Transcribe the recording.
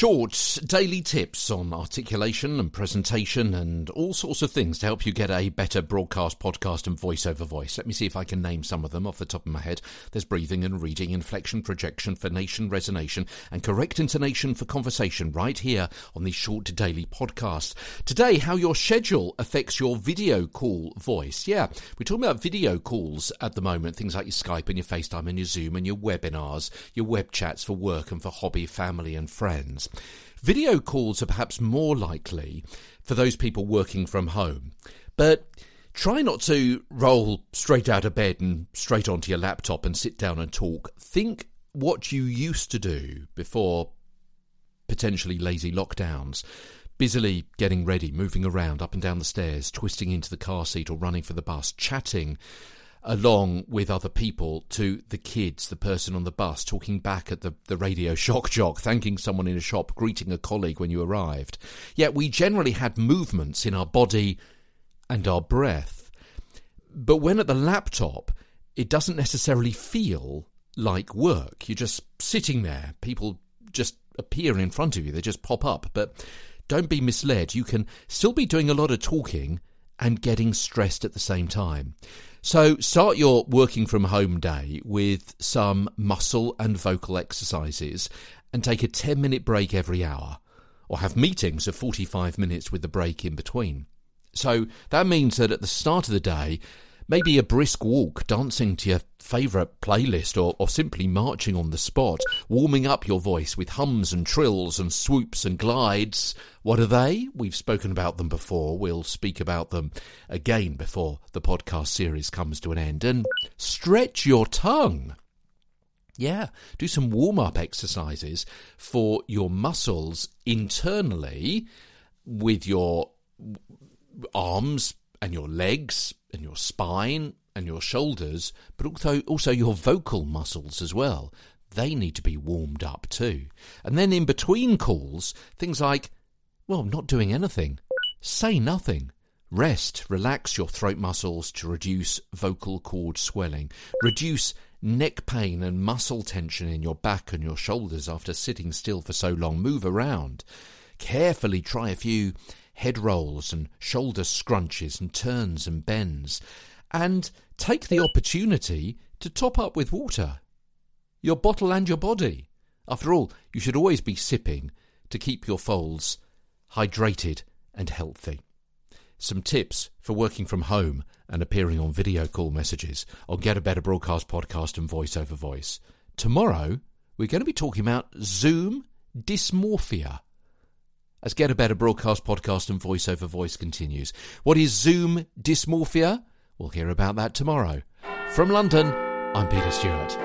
short daily tips on articulation and presentation and all sorts of things to help you get a better broadcast, podcast, and voiceover voice. Let me see if I can name some of them off the top of my head. There's breathing and reading, inflection, projection, phonation, resonation, and correct intonation for conversation right here on the short daily podcast. Today, how your schedule affects your video call voice. Yeah, we're talking about video calls at the moment, things like your Skype and your FaceTime and your Zoom and your webinars, your web chats for work and for hobby, family, and friends friends. Video calls are perhaps more likely for those people working from home, but try not to roll straight out of bed and straight onto your laptop and sit down and talk. Think what you used to do before potentially lazy lockdowns. Busily getting ready, moving around up and down the stairs, twisting into the car seat or running for the bus, chatting along with other people to the kids, the person on the bus, talking back at the, the radio shock jock, thanking someone in a shop, greeting a colleague when you arrived. Yet we generally had movements in our body and our breath. But when at the laptop, it doesn't necessarily feel like work. You're just sitting there. People just appear in front of you, they just pop up. But don't be misled. You can still be doing a lot of talking and getting stressed at the same time. So start your working from home day with some muscle and vocal exercises and take a 10 minute break every hour or have meetings of 45 minutes with the break in between. So that means that at the start of the day, maybe a brisk walk, dancing to your favourite playlist, or, or simply marching on the spot, warming up your voice with hums and trills and swoops and glides. What are they? We've spoken about them before. We'll speak about them again before the podcast series comes to an end. And stretch your tongue. Yeah, do some warm up exercises for your muscles internally with your arms and your legs and your spine and your shoulders, but also, also your vocal muscles as well. They need to be warmed up too. And then in between calls, things like, well, not doing anything. Say nothing. Rest, relax your throat muscles to reduce vocal cord swelling. Reduce neck pain and muscle tension in your back and your shoulders after sitting still for so long. Move around. Carefully try a few head rolls and shoulder scrunches and turns and bends, and take the opportunity to top up with water. Your bottle and your body. After all, you should always be sipping to keep your folds hydrated and healthy. Some tips for working from home and appearing on video call messages on Get a Better Broadcast podcast and voice over voice. Tomorrow, we're going to be talking about Zoom dysmorphia as Get a Better Broadcast podcast and voice over voice continues. What is Zoom dysmorphia? We'll hear about that tomorrow. From London, I'm Peter Stewart.